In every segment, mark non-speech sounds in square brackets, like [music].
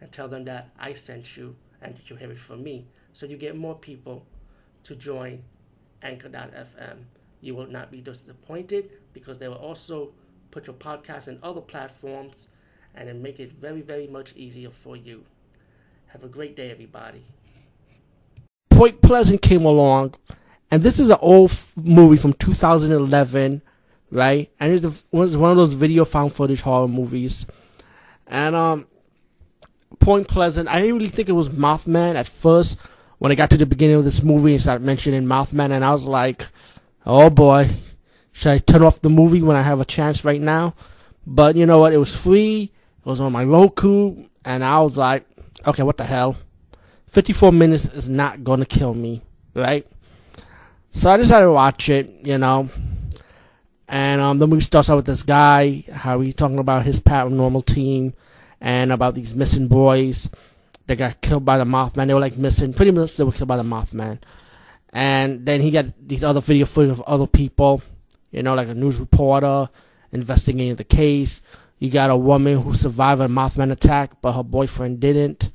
and tell them that I sent you and that you hear it from me. So you get more people to join Anchor.fm. You will not be disappointed because they will also put your podcast in other platforms and then make it very, very much easier for you. Have a great day, everybody. Point Pleasant came along, and this is an old f- movie from 2011, right? And it's, the, one of those video found footage horror movies. And um, Point Pleasant, I didn't really think it was Mothman at first. When I got to the beginning of this movie and started mentioning Mothman, and I was like, oh boy, should I turn off the movie when I have a chance right now? But you know what? It was free. It was on my Roku, and I was like, okay, what the hell? 54 minutes is not gonna kill me, right? So I decided to watch it, you know. And um, the movie starts out with this guy, how he's talking about his paranormal team and about these missing boys that got killed by the Mothman. They were like missing, pretty much they were killed by the Mothman. And then he got these other video footage of other people, you know, like a news reporter investigating the case. You got a woman who survived a Mothman attack, but her boyfriend didn't.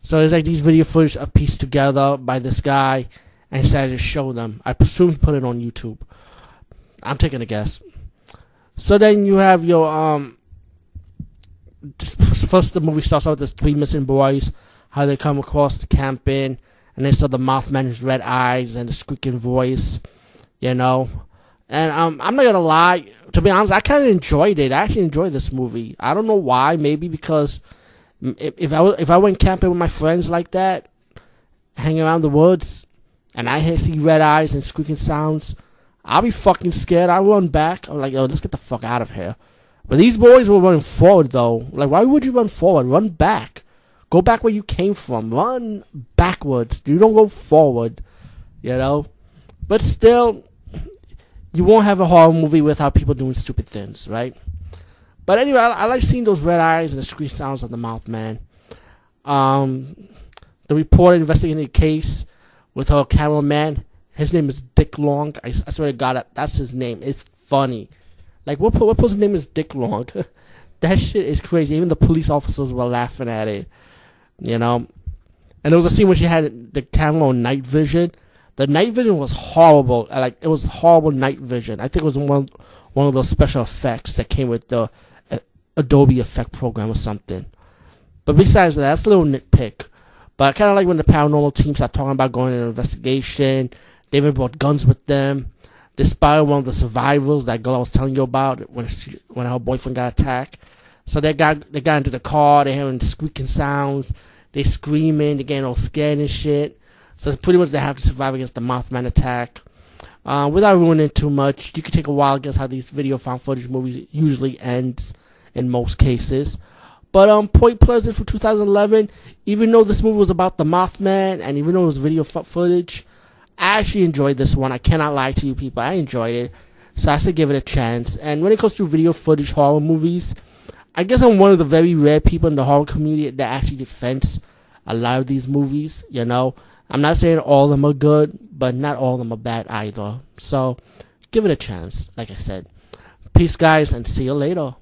So it's like these video footage are pieced together by this guy and decided to show them. I presume he put it on YouTube. I'm taking a guess. So then you have your um first the movie starts out with three missing boys, how they come across the camping, and they saw the Mothman's red eyes and the squeaking voice, you know. And um, I'm not gonna lie, to be honest, I kind of enjoyed it. I actually enjoyed this movie. I don't know why. Maybe because if, if I if I went camping with my friends like that, hanging around the woods, and I see red eyes and squeaking sounds, I'll be fucking scared. I run back. I'm like, yo, let's get the fuck out of here. But these boys were running forward though. Like, why would you run forward? Run back. Go back where you came from. Run backwards. You don't go forward. You know? But still, you won't have a horror movie without people doing stupid things, right? But anyway, I, I like seeing those red eyes and the screech sounds of the Mothman. Um, the reporter investigating the case with her cameraman. His name is Dick Long. I, I swear to God, that's his name. It's funny. Like what what person's name is Dick Long? [laughs] that shit is crazy. Even the police officers were laughing at it. You know? And there was a scene where she had the camera on night vision. The night vision was horrible. Like it was horrible night vision. I think it was one one of those special effects that came with the uh, Adobe Effect program or something. But besides that, that's a little nitpick. But I kind of like when the paranormal team start talking about going in an investigation. They even brought guns with them despite one of the survivors, that girl I was telling you about when she, when her boyfriend got attacked. So they got they got into the car, They're hearing squeaking sounds, they screaming, they getting all scared and shit. So pretty much they have to survive against the Mothman attack. Uh, without ruining too much, you can take a wild guess how these video found footage movies usually ends in most cases. But um, Point Pleasant from 2011, even though this movie was about the Mothman and even though it was video footage, I actually enjoyed this one. I cannot lie to you people. I enjoyed it. So I should give it a chance. And when it comes to video footage horror movies, I guess I'm one of the very rare people in the horror community that actually defends a lot of these movies, you know. I'm not saying all of them are good, but not all of them are bad either. So give it a chance, like I said. Peace, guys, and see you later.